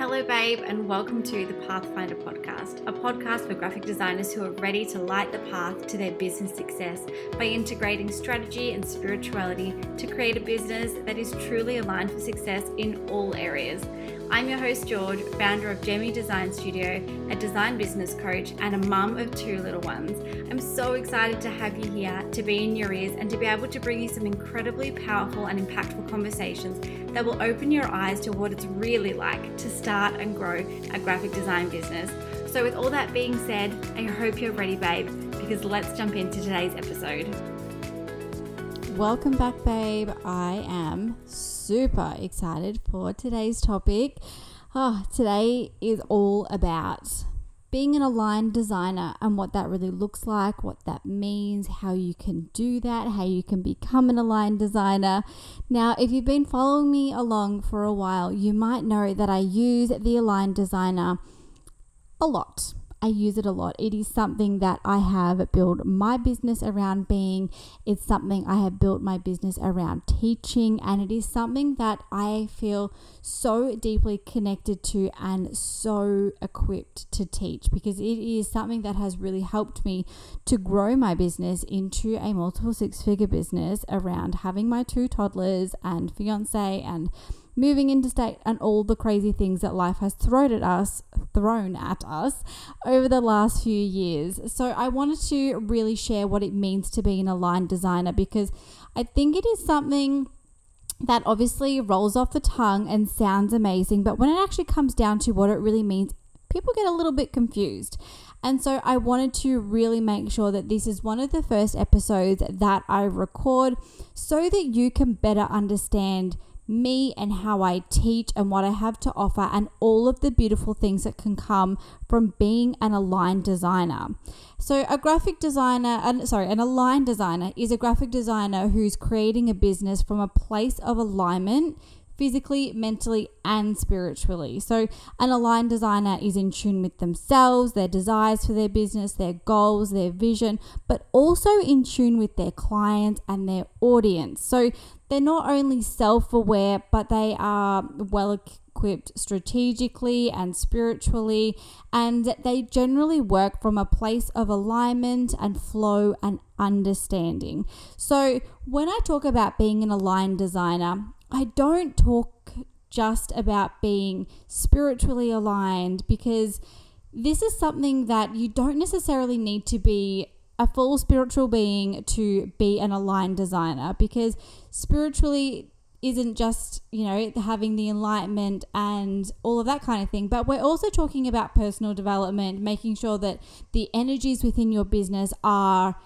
Hello, babe, and welcome to the Pathfinder podcast, a podcast for graphic designers who are ready to light the path to their business success by integrating strategy and spirituality to create a business that is truly aligned for success in all areas. I'm your host, George, founder of Jemmy Design Studio, a design business coach, and a mum of two little ones. I'm so excited to have you here, to be in your ears, and to be able to bring you some incredibly powerful and impactful conversations that will open your eyes to what it's really like to start and grow a graphic design business. So, with all that being said, I hope you're ready, babe, because let's jump into today's episode. Welcome back, babe. I am super excited for today's topic. Oh, today is all about being an aligned designer and what that really looks like, what that means, how you can do that, how you can become an aligned designer. Now, if you've been following me along for a while, you might know that I use the aligned designer a lot. I use it a lot. It is something that I have built my business around being. It's something I have built my business around teaching. And it is something that I feel so deeply connected to and so equipped to teach because it is something that has really helped me to grow my business into a multiple six figure business around having my two toddlers and fiance and moving interstate and all the crazy things that life has thrown at us thrown at us over the last few years. So I wanted to really share what it means to be an aligned designer because I think it is something that obviously rolls off the tongue and sounds amazing, but when it actually comes down to what it really means, people get a little bit confused. And so I wanted to really make sure that this is one of the first episodes that I record so that you can better understand me and how I teach and what I have to offer, and all of the beautiful things that can come from being an aligned designer. So, a graphic designer, and sorry, an aligned designer is a graphic designer who's creating a business from a place of alignment physically, mentally, and spiritually. So, an aligned designer is in tune with themselves, their desires for their business, their goals, their vision, but also in tune with their clients and their audience. So, they're not only self aware, but they are well equipped strategically and spiritually, and they generally work from a place of alignment and flow and understanding. So, when I talk about being an aligned designer, I don't talk just about being spiritually aligned because this is something that you don't necessarily need to be a full spiritual being to be an aligned designer because spiritually isn't just, you know, having the enlightenment and all of that kind of thing, but we're also talking about personal development, making sure that the energies within your business are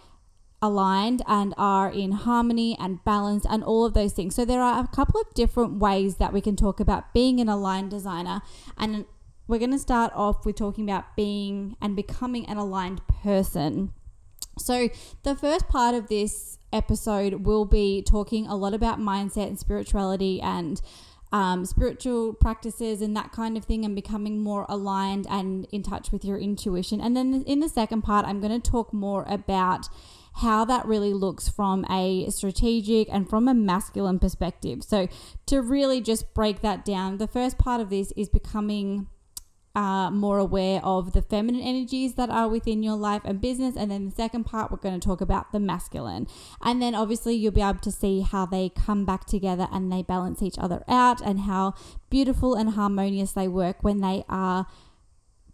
aligned and are in harmony and balance and all of those things. So there are a couple of different ways that we can talk about being an aligned designer and we're going to start off with talking about being and becoming an aligned person. So, the first part of this episode will be talking a lot about mindset and spirituality and um, spiritual practices and that kind of thing, and becoming more aligned and in touch with your intuition. And then in the second part, I'm going to talk more about how that really looks from a strategic and from a masculine perspective. So, to really just break that down, the first part of this is becoming uh, more aware of the feminine energies that are within your life and business. And then the second part, we're going to talk about the masculine. And then obviously, you'll be able to see how they come back together and they balance each other out and how beautiful and harmonious they work when they are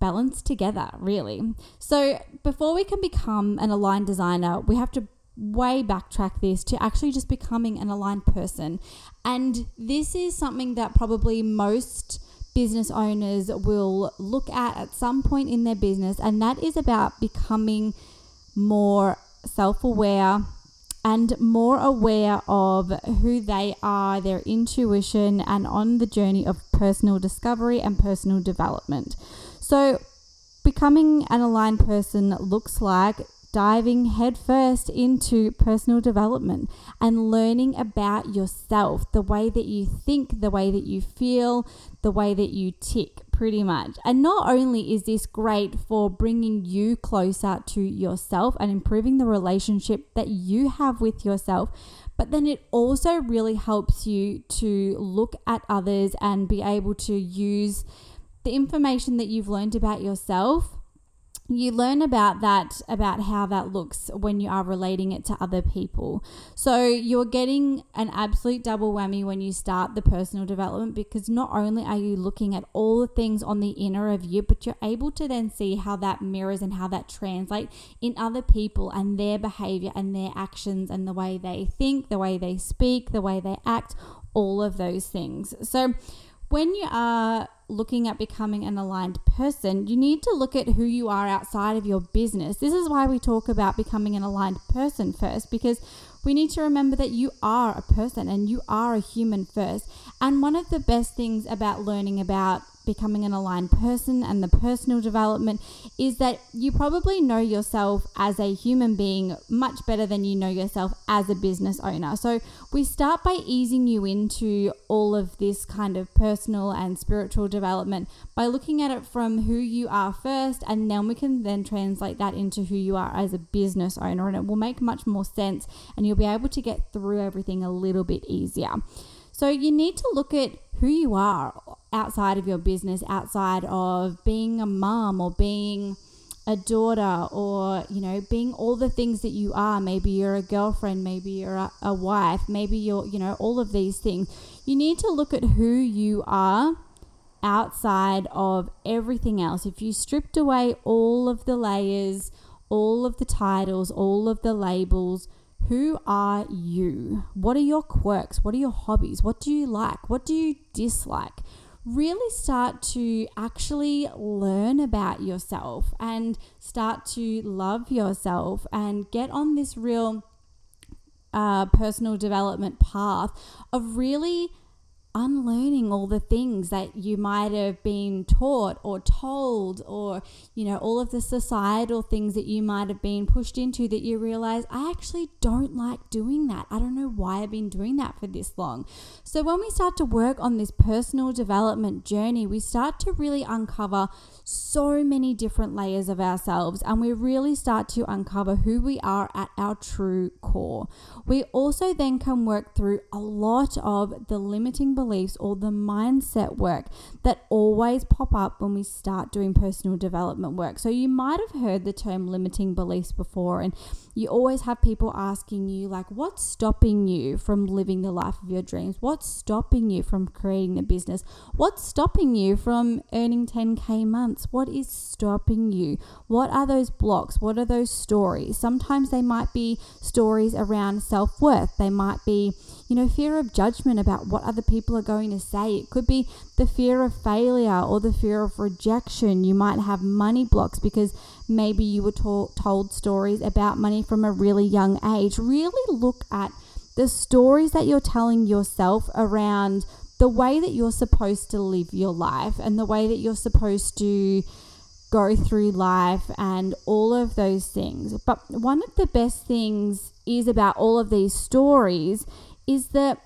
balanced together, really. So, before we can become an aligned designer, we have to way backtrack this to actually just becoming an aligned person. And this is something that probably most business owners will look at at some point in their business, and that is about becoming more self aware and more aware of who they are, their intuition, and on the journey of personal discovery and personal development. So, becoming an aligned person looks like diving headfirst into personal development and learning about yourself, the way that you think, the way that you feel, the way that you tick, pretty much. And not only is this great for bringing you closer to yourself and improving the relationship that you have with yourself, but then it also really helps you to look at others and be able to use the information that you've learned about yourself you learn about that about how that looks when you are relating it to other people. So you're getting an absolute double whammy when you start the personal development because not only are you looking at all the things on the inner of you but you're able to then see how that mirrors and how that translates in other people and their behavior and their actions and the way they think the way they speak the way they act all of those things. So when you are looking at becoming an aligned person, you need to look at who you are outside of your business. This is why we talk about becoming an aligned person first, because we need to remember that you are a person and you are a human first. And one of the best things about learning about becoming an aligned person and the personal development is that you probably know yourself as a human being much better than you know yourself as a business owner. So we start by easing you into all of this kind of personal and spiritual development by looking at it from who you are first and then we can then translate that into who you are as a business owner and it will make much more sense and you'll be able to get through everything a little bit easier. So you need to look at who you are outside of your business, outside of being a mom or being a daughter or you know being all the things that you are. Maybe you're a girlfriend maybe you're a, a, wife maybe you're you know all of these things. You need to look at who you are outside of everything else. If you stripped away all of the layers all of the titles all of the labels who are you? What are your quirks? What are your hobbies? What do you like? What do you dislike? Really start to actually learn about yourself and start to love yourself and get on this real uh, personal development path of really unlearning all the things that you might have been taught or told or you know all of the societal things that you might have been pushed into that you realize I actually don't like doing that. I don't know why I've been doing that for this long. So when we start to work on this personal development journey, we start to really uncover so many different layers of ourselves and we really start to uncover who we are at our true core. We also then can work through a lot of the limiting beliefs or the mindset work that always pop up when we start doing personal development work. So you might have heard the term limiting beliefs before and you always have people asking you like what's stopping you from living the life of your dreams? What's stopping you from creating the business? What's stopping you from earning 10k months? What is stopping you? What are those blocks? What are those stories? Sometimes they might be stories around self-worth. They might be you know, fear of judgment about what other people are going to say. It could be the fear of failure or the fear of rejection. You might have money blocks because maybe you were to- told stories about money from a really young age. Really look at the stories that you're telling yourself around the way that you're supposed to live your life and the way that you're supposed to go through life and all of those things. But one of the best things is about all of these stories is that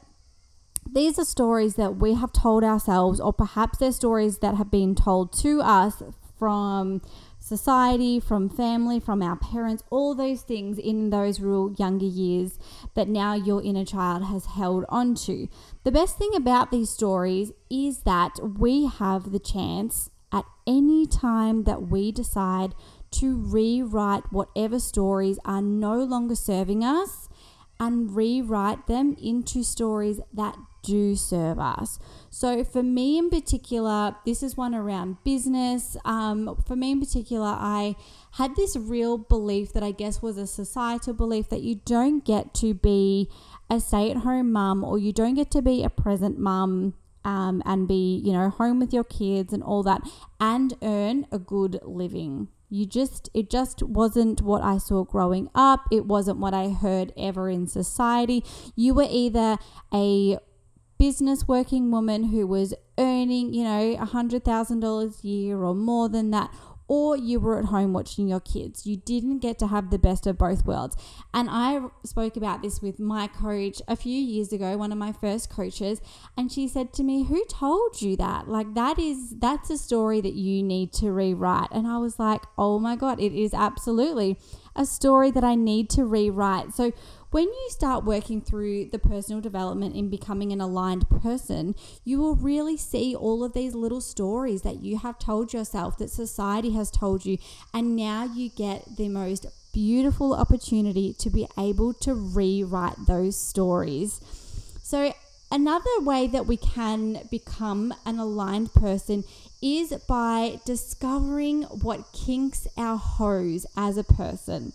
these are stories that we have told ourselves, or perhaps they're stories that have been told to us from society, from family, from our parents, all those things in those real younger years that now your inner child has held on to. The best thing about these stories is that we have the chance at any time that we decide to rewrite whatever stories are no longer serving us and rewrite them into stories that do serve us. So, for me in particular, this is one around business. Um, for me in particular, I had this real belief that I guess was a societal belief that you don't get to be a stay at home mum or you don't get to be a present mum um, and be, you know, home with your kids and all that and earn a good living you just it just wasn't what I saw growing up. It wasn't what I heard ever in society. You were either a business working woman who was earning, you know, a hundred thousand dollars a year or more than that, or you were at home watching your kids. You didn't get to have the best of both worlds. And I spoke about this with my coach a few years ago, one of my first coaches, and she said to me, "Who told you that? Like that is that's a story that you need to rewrite." And I was like, "Oh my god, it is absolutely a story that I need to rewrite." So when you start working through the personal development in becoming an aligned person, you will really see all of these little stories that you have told yourself, that society has told you, and now you get the most beautiful opportunity to be able to rewrite those stories. So, another way that we can become an aligned person is by discovering what kinks our hose as a person.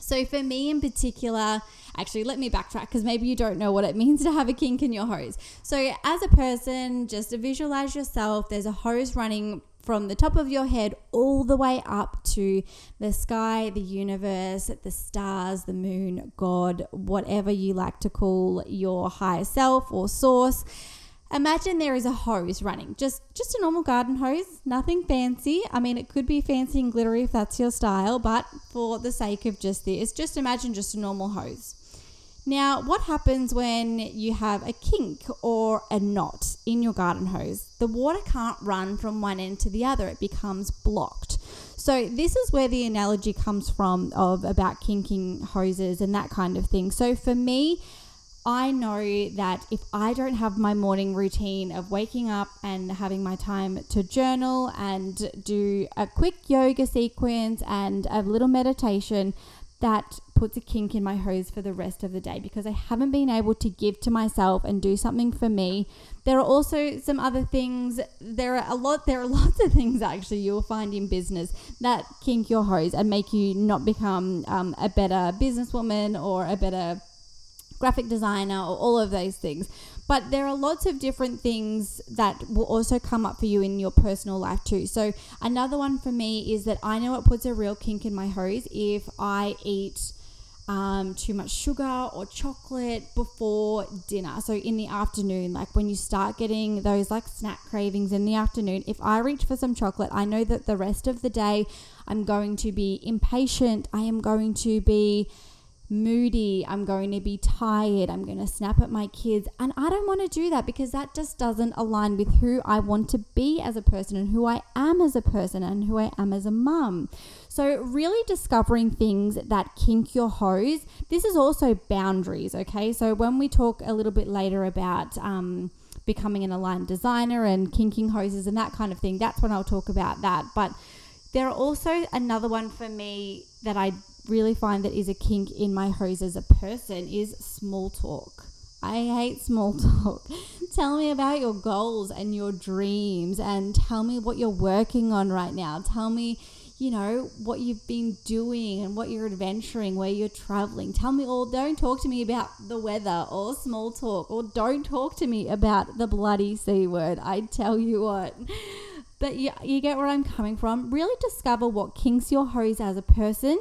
So, for me in particular, actually, let me backtrack because maybe you don't know what it means to have a kink in your hose. So, as a person, just to visualize yourself, there's a hose running from the top of your head all the way up to the sky, the universe, the stars, the moon, God, whatever you like to call your higher self or source. Imagine there is a hose running, just just a normal garden hose, nothing fancy. I mean, it could be fancy and glittery if that's your style, but for the sake of just this, just imagine just a normal hose. Now, what happens when you have a kink or a knot in your garden hose? The water can't run from one end to the other, it becomes blocked. So, this is where the analogy comes from of about kinking hoses and that kind of thing. So, for me, I know that if I don't have my morning routine of waking up and having my time to journal and do a quick yoga sequence and a little meditation, that puts a kink in my hose for the rest of the day because I haven't been able to give to myself and do something for me. There are also some other things. There are a lot. There are lots of things actually you will find in business that kink your hose and make you not become um, a better businesswoman or a better graphic designer or all of those things. But there are lots of different things that will also come up for you in your personal life too. So, another one for me is that I know it puts a real kink in my hose if I eat um, too much sugar or chocolate before dinner. So, in the afternoon, like when you start getting those like snack cravings in the afternoon, if I reach for some chocolate, I know that the rest of the day I'm going to be impatient. I am going to be moody, I'm going to be tired, I'm going to snap at my kids. And I don't want to do that because that just doesn't align with who I want to be as a person and who I am as a person and who I am as a mum. So, really discovering things that kink your hose. This is also boundaries, okay? So, when we talk a little bit later about, um, becoming an aligned designer and kinking hoses and that kind of thing, that's when I'll talk about that. But there are also another one for me that I really find that is a kink in my hose as a person is small talk. I hate small talk. tell me about your goals and your dreams and tell me what you're working on right now. Tell me, you know, what you've been doing and what you're adventuring, where you're traveling. Tell me all. Don't talk to me about the weather or small talk or don't talk to me about the bloody C word. I tell you what. But you, you get where I'm coming from. Really discover what kinks your hose as a person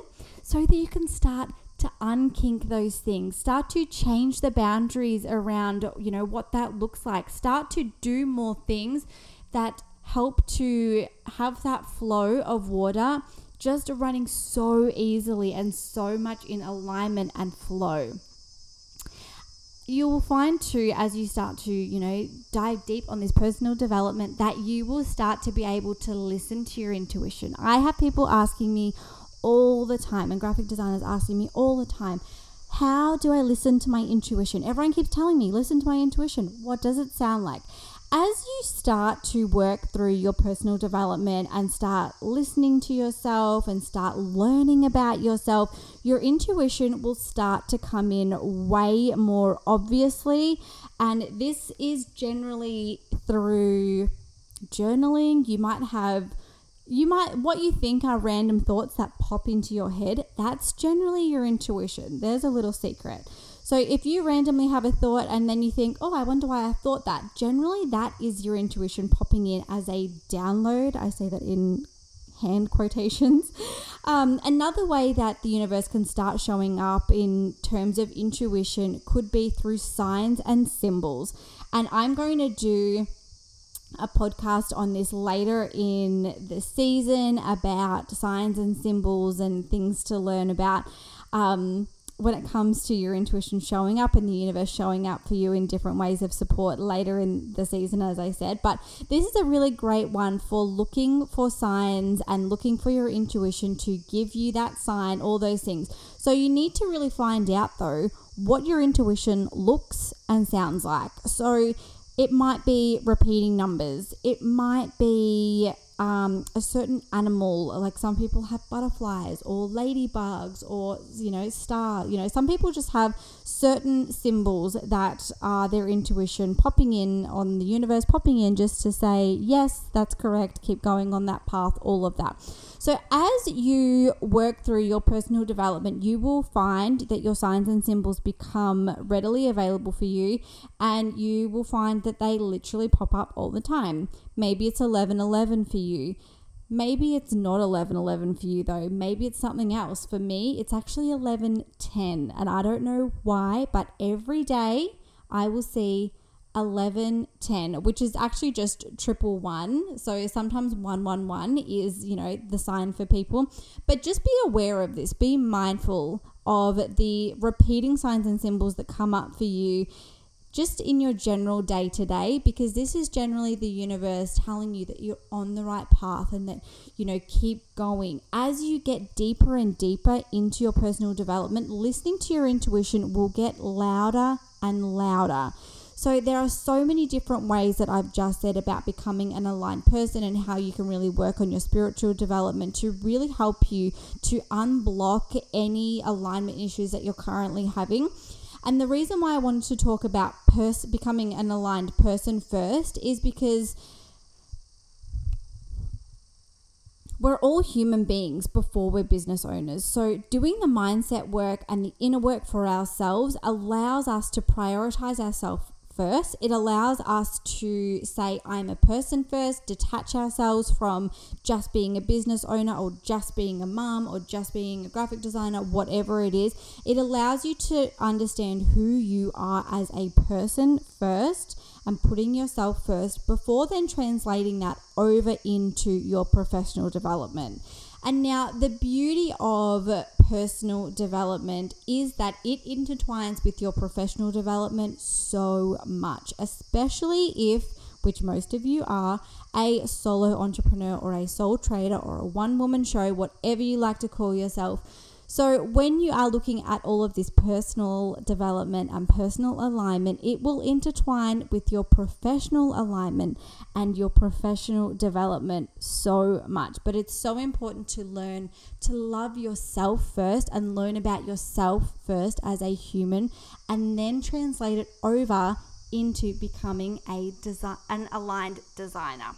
so that you can start to unkink those things. Start to change the boundaries around you know what that looks like. Start to do more things that help to have that flow of water just running so easily and so much in alignment and flow. You will find too as you start to you know dive deep on this personal development that you will start to be able to listen to your intuition. I have people asking me all the time, and graphic designers asking me all the time, how do I listen to my intuition? Everyone keeps telling me, listen to my intuition. What does it sound like? As you start to work through your personal development and start listening to yourself and start learning about yourself, your intuition will start to come in way more obviously. And this is generally through journaling. You might have you might what you think are random thoughts that pop into your head that's generally your intuition. There's a little secret. So if you randomly have a thought and then you think oh i wonder why i thought that generally that is your intuition popping in as a download. I say that in hand quotations. Um, another way that the universe can start showing up in terms of intuition could be through signs and symbols. And i'm going to do a podcast on this later in the season about signs and symbols and things to learn about. Um, when it comes to your intuition showing up and the universe showing up for you in different ways of support later in the season, as I said. But this is a really great one for looking for signs and looking for your intuition to give you that sign, all those things. So you need to really find out, though, what your intuition looks and sounds like. So it might be repeating numbers, it might be um, a certain animal, like some people have butterflies or ladybugs or, you know, star. You know, some people just have certain symbols that are their intuition popping in on the universe, popping in just to say, yes, that's correct, keep going on that path, all of that. So, as you work through your personal development, you will find that your signs and symbols become readily available for you, and you will find that they literally pop up all the time. Maybe it's 1111 for you. Maybe it's not 1111 for you though. Maybe it's something else. For me, it's actually 1110, and I don't know why, but every day I will see 11 10 which is actually just triple one. So sometimes 111 is you know the sign for people. But just be aware of this. Be mindful of the repeating signs and symbols that come up for you just in your general day to day because this is generally the universe telling you that you're on the right path and that you know keep going. As you get deeper and deeper into your personal development listening to your intuition will get louder and louder so there are so many different ways that I've just said about becoming an aligned person and how you can really work on your spiritual development to really help you to unblock any alignment issues that you're currently having. And the reason why I wanted to talk about pers- becoming an aligned person first is because we're all human beings before we're business owners. So, doing the mindset work and the inner work for ourselves allows us to prioritize ourselves first. It allows us to say, I'm a person first, detach ourselves from just being a business owner or just being a mom or just being a graphic designer, whatever it is. It allows you to understand who you are as a person first and putting yourself first before then translating that over into your professional development. And now, the beauty of personal development is that it intertwines with your professional development so much, especially if, which most of you are, a solo entrepreneur or a sole trader or a one woman show, whatever you like to call yourself so, when you are looking at all of this personal development and personal alignment, it will intertwine with your professional alignment and your professional development so much. But it's so important to learn to love yourself first and learn about yourself first as a human, and then translate it over into becoming a design, an aligned designer.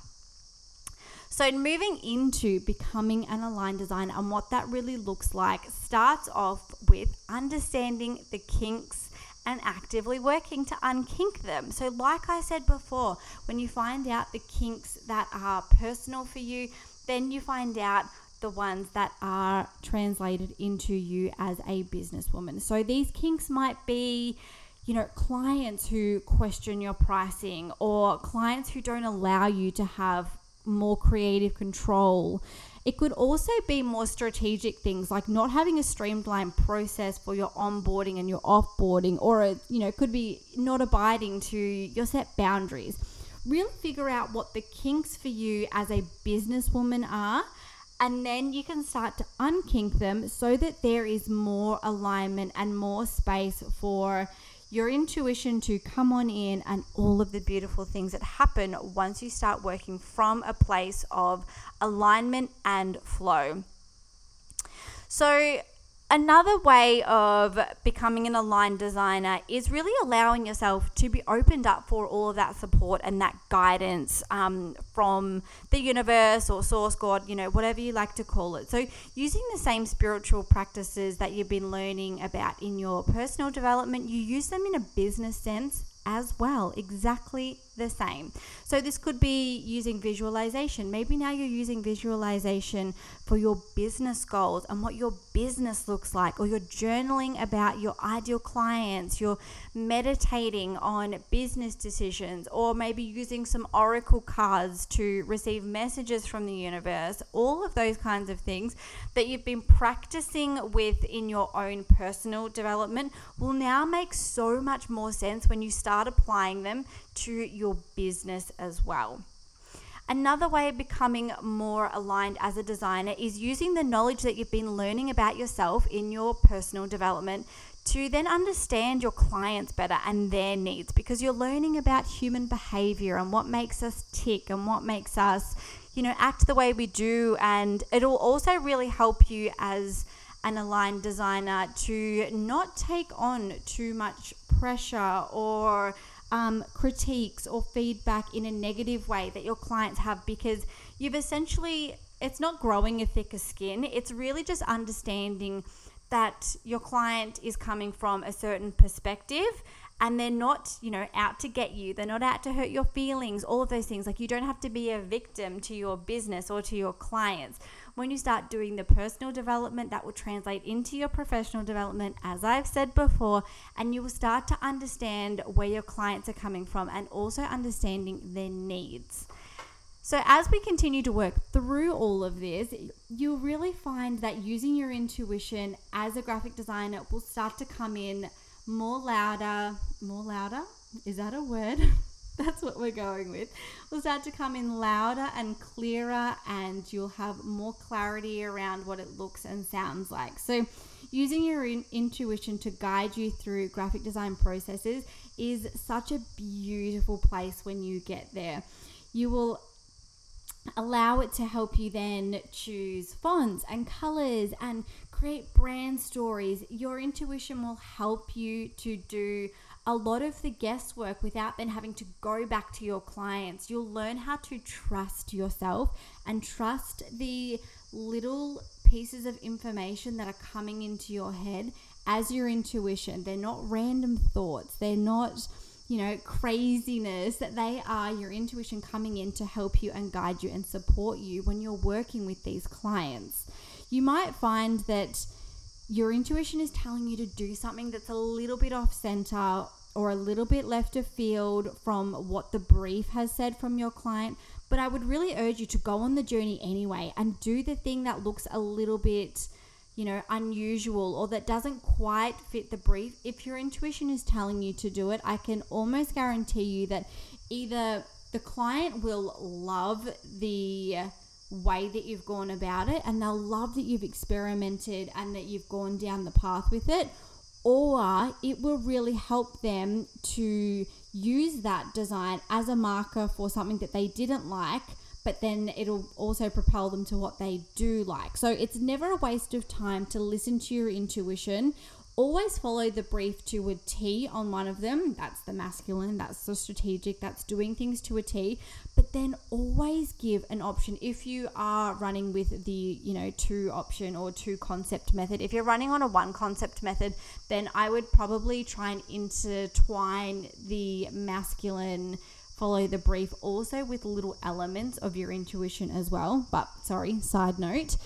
So, moving into becoming an aligned designer and what that really looks like starts off with understanding the kinks and actively working to unkink them. So, like I said before, when you find out the kinks that are personal for you, then you find out the ones that are translated into you as a businesswoman. So, these kinks might be you know, clients who question your pricing or clients who don't allow you to have more creative control. It could also be more strategic things like not having a streamlined process for your onboarding and your offboarding, or a, you know, could be not abiding to your set boundaries. Really figure out what the kinks for you as a businesswoman are, and then you can start to unkink them so that there is more alignment and more space for your intuition to come on in and all of the beautiful things that happen once you start working from a place of alignment and flow. So, Another way of becoming an aligned designer is really allowing yourself to be opened up for all of that support and that guidance um, from the universe or source God, you know, whatever you like to call it. So, using the same spiritual practices that you've been learning about in your personal development, you use them in a business sense as well, exactly the same. So this could be using visualization. Maybe now you're using visualization for your business goals and what your business looks like, or you're journaling about your ideal clients, you're meditating on business decisions, or maybe using some oracle cards to receive messages from the universe. All of those kinds of things that you've been practicing with in your own personal development will now make so much more sense when you start applying them to your business as well. Another way of becoming more aligned as a designer is using the knowledge that you've been learning about yourself in your personal development to then understand your clients better and their needs because you're learning about human behavior and what makes us tick and what makes us, you know, act the way we do. And it'll also really help you as an aligned designer to not take on too much pressure or um, critiques or feedback in a negative way that your clients have because you've essentially, it's not growing a thicker skin, it's really just understanding that your client is coming from a certain perspective and they're not, you know, out to get you. They're not out to hurt your feelings, all of those things. Like you don't have to be a victim to your business or to your clients. When you start doing the personal development, that will translate into your professional development, as I've said before, and you will start to understand where your clients are coming from and also understanding their needs. So, as we continue to work through all of this, you'll really find that using your intuition as a graphic designer will start to come in more louder, more louder. Is that a word? That's what we're going with. Will start to come in louder and clearer, and you'll have more clarity around what it looks and sounds like. So, using your in- intuition to guide you through graphic design processes is such a beautiful place when you get there. You will allow it to help you then choose fonts and colors and create brand stories. Your intuition will help you to do a lot of the guesswork without then having to go back to your clients. You'll learn how to trust yourself and trust the little pieces of information that are coming into your head as your intuition. They're not random thoughts. They're not you know, craziness, that they are your intuition coming in to help you and guide you and support you when you're working with these clients. You might find that your intuition is telling you to do something that's a little bit off center or a little bit left of field from what the brief has said from your client. But I would really urge you to go on the journey anyway and do the thing that looks a little bit you know, unusual or that doesn't quite fit the brief, if your intuition is telling you to do it, I can almost guarantee you that either the client will love the way that you've gone about it and they'll love that you've experimented and that you've gone down the path with it, or it will really help them to use that design as a marker for something that they didn't like but then it'll also propel them to what they do like. So it's never a waste of time to listen to your intuition. Always follow the brief to a T on one of them. That's the masculine, that's the strategic, that's doing things to a T. But then always give an option if you are running with the, you know, two option or two concept method. If you're running on a one concept method, then I would probably try and intertwine the masculine follow the brief also with little elements of your intuition as well. But sorry, side note.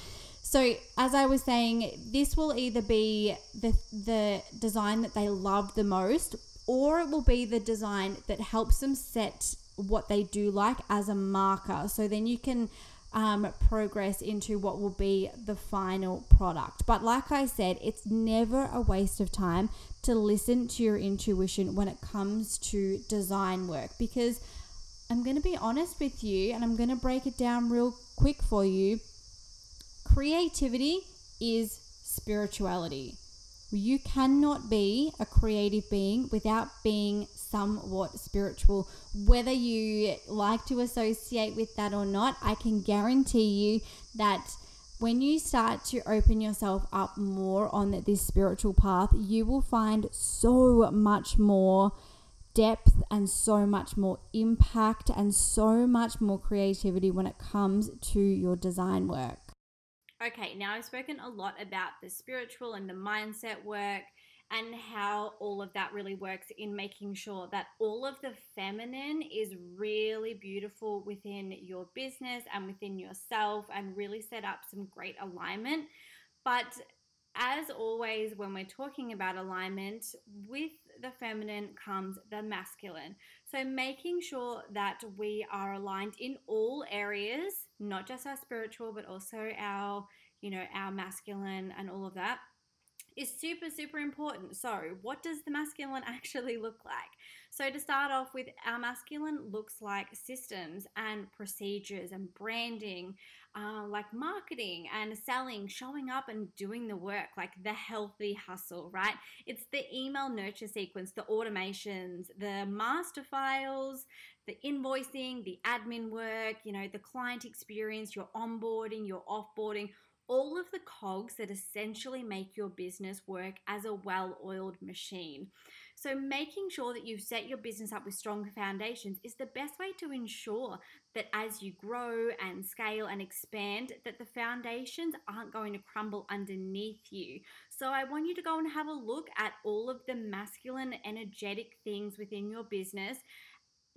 So as I was saying, this will either be the the design that they love the most or it will be the design that helps them set what they do like as a marker. So then you can um, progress into what will be the final product. But like I said, it's never a waste of time to listen to your intuition when it comes to design work because I'm going to be honest with you and I'm going to break it down real quick for you. Creativity is spirituality. You cannot be a creative being without being somewhat spiritual. Whether you like to associate with that or not, I can guarantee you that when you start to open yourself up more on this spiritual path, you will find so much more depth and so much more impact and so much more creativity when it comes to your design work. Okay, now I've spoken a lot about the spiritual and the mindset work and how all of that really works in making sure that all of the feminine is really beautiful within your business and within yourself and really set up some great alignment. But as always, when we're talking about alignment, with the feminine comes the masculine. So, making sure that we are aligned in all areas, not just our spiritual, but also our, you know, our masculine and all of that is super, super important. So, what does the masculine actually look like? So, to start off with, our masculine looks like systems and procedures and branding, uh, like marketing and selling, showing up and doing the work, like the healthy hustle, right? It's the email nurture sequence, the automations, the master files, the invoicing, the admin work, you know, the client experience, your onboarding, your offboarding all of the cogs that essentially make your business work as a well oiled machine. So, making sure that you've set your business up with strong foundations is the best way to ensure that as you grow and scale and expand, that the foundations aren't going to crumble underneath you. So, I want you to go and have a look at all of the masculine, energetic things within your business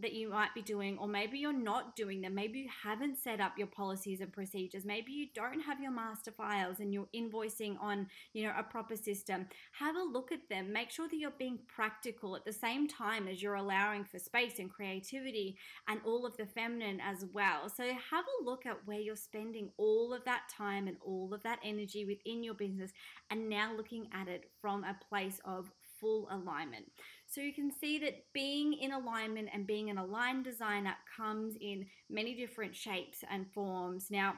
that you might be doing, or maybe you're not doing them. Maybe you haven't set up your policies and procedures. Maybe you don't have your master files and you're invoicing on, you know, a proper system. Have a look at them. Make sure that you're being practical at the same time as you're allowing for space and creativity and all of the feminine as well. So have a look at where you're spending all of that time and all of that energy within your business and now looking at it from a place of full alignment. So you can see that being in alignment and being an aligned designer comes in many different shapes and forms. Now,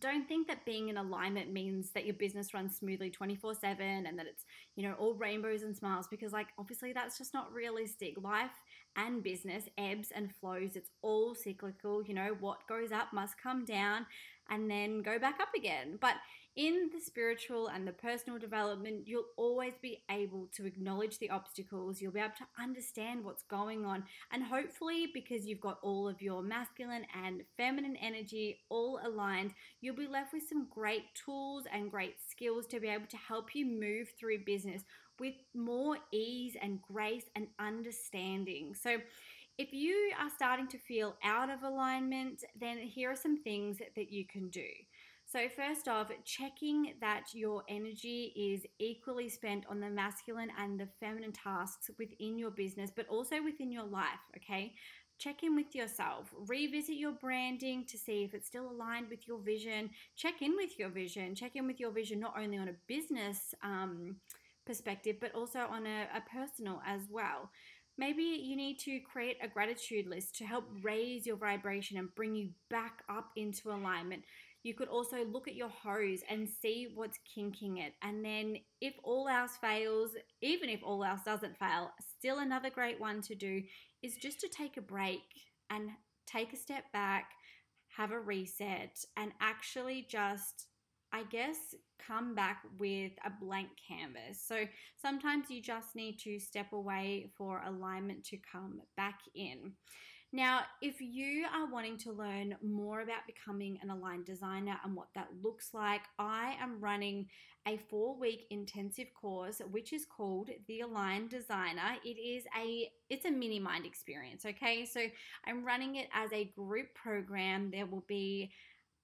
don't think that being in alignment means that your business runs smoothly 24/7 and that it's, you know, all rainbows and smiles because like obviously that's just not realistic. Life and business ebbs and flows. It's all cyclical, you know, what goes up must come down and then go back up again. But in the spiritual and the personal development, you'll always be able to acknowledge the obstacles. You'll be able to understand what's going on. And hopefully, because you've got all of your masculine and feminine energy all aligned, you'll be left with some great tools and great skills to be able to help you move through business with more ease and grace and understanding. So, if you are starting to feel out of alignment, then here are some things that you can do. So, first off, checking that your energy is equally spent on the masculine and the feminine tasks within your business, but also within your life, okay? Check in with yourself, revisit your branding to see if it's still aligned with your vision. Check in with your vision, check in with your vision not only on a business um, perspective, but also on a, a personal as well. Maybe you need to create a gratitude list to help raise your vibration and bring you back up into alignment. You could also look at your hose and see what's kinking it. And then, if all else fails, even if all else doesn't fail, still another great one to do is just to take a break and take a step back, have a reset, and actually just I guess, come back with a blank canvas. So sometimes you just need to step away for alignment to come back in. Now, if you are wanting to learn more about becoming an aligned designer and what that looks like, I am running a four week intensive course which is called the Aligned Designer. It is a it's a Minimind experience, okay? So I'm running it as a group program. There will be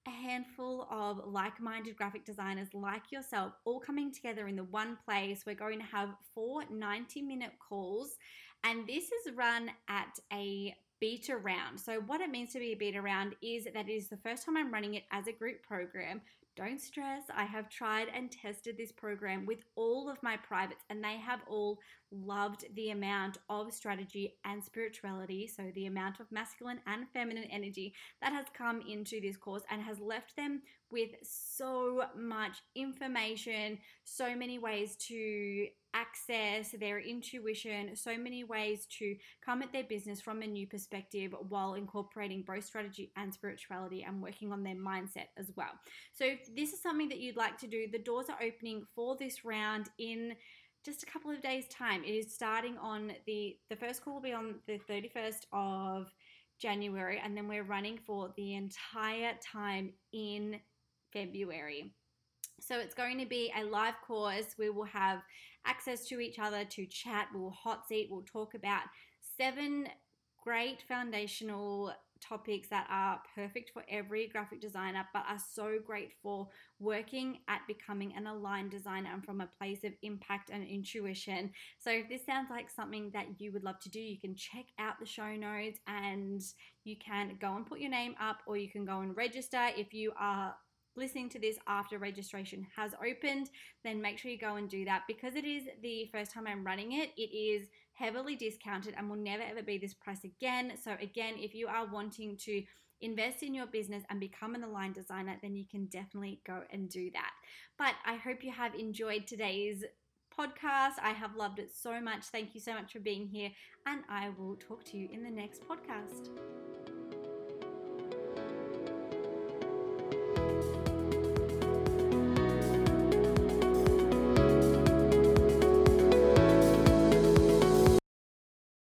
a handful of like minded graphic designers like yourself all coming together in the one place. We're going to have four 90 minute calls, and this is run at a beta round. So, what it means to be a beta round is that it is the first time I'm running it as a group program. Don't stress, I have tried and tested this program with all of my privates, and they have all loved the amount of strategy and spirituality. So, the amount of masculine and feminine energy that has come into this course and has left them with so much information, so many ways to access their intuition, so many ways to come at their business from a new perspective while incorporating both strategy and spirituality and working on their mindset as well. So, if this is something that you'd like to do, the doors are opening for this round in just a couple of days time. It is starting on the the first call will be on the 31st of January and then we're running for the entire time in February. So it's going to be a live course. We will have access to each other to chat. We'll hot seat. We'll talk about seven great foundational topics that are perfect for every graphic designer, but are so great for working at becoming an aligned designer and from a place of impact and intuition. So, if this sounds like something that you would love to do, you can check out the show notes and you can go and put your name up, or you can go and register if you are listening to this after registration has opened, then make sure you go and do that. Because it is the first time I'm running it, it is heavily discounted and will never ever be this price again. So, again, if you are wanting to invest in your business and become an aligned designer, then you can definitely go and do that. But I hope you have enjoyed today's podcast. I have loved it so much. Thank you so much for being here, and I will talk to you in the next podcast.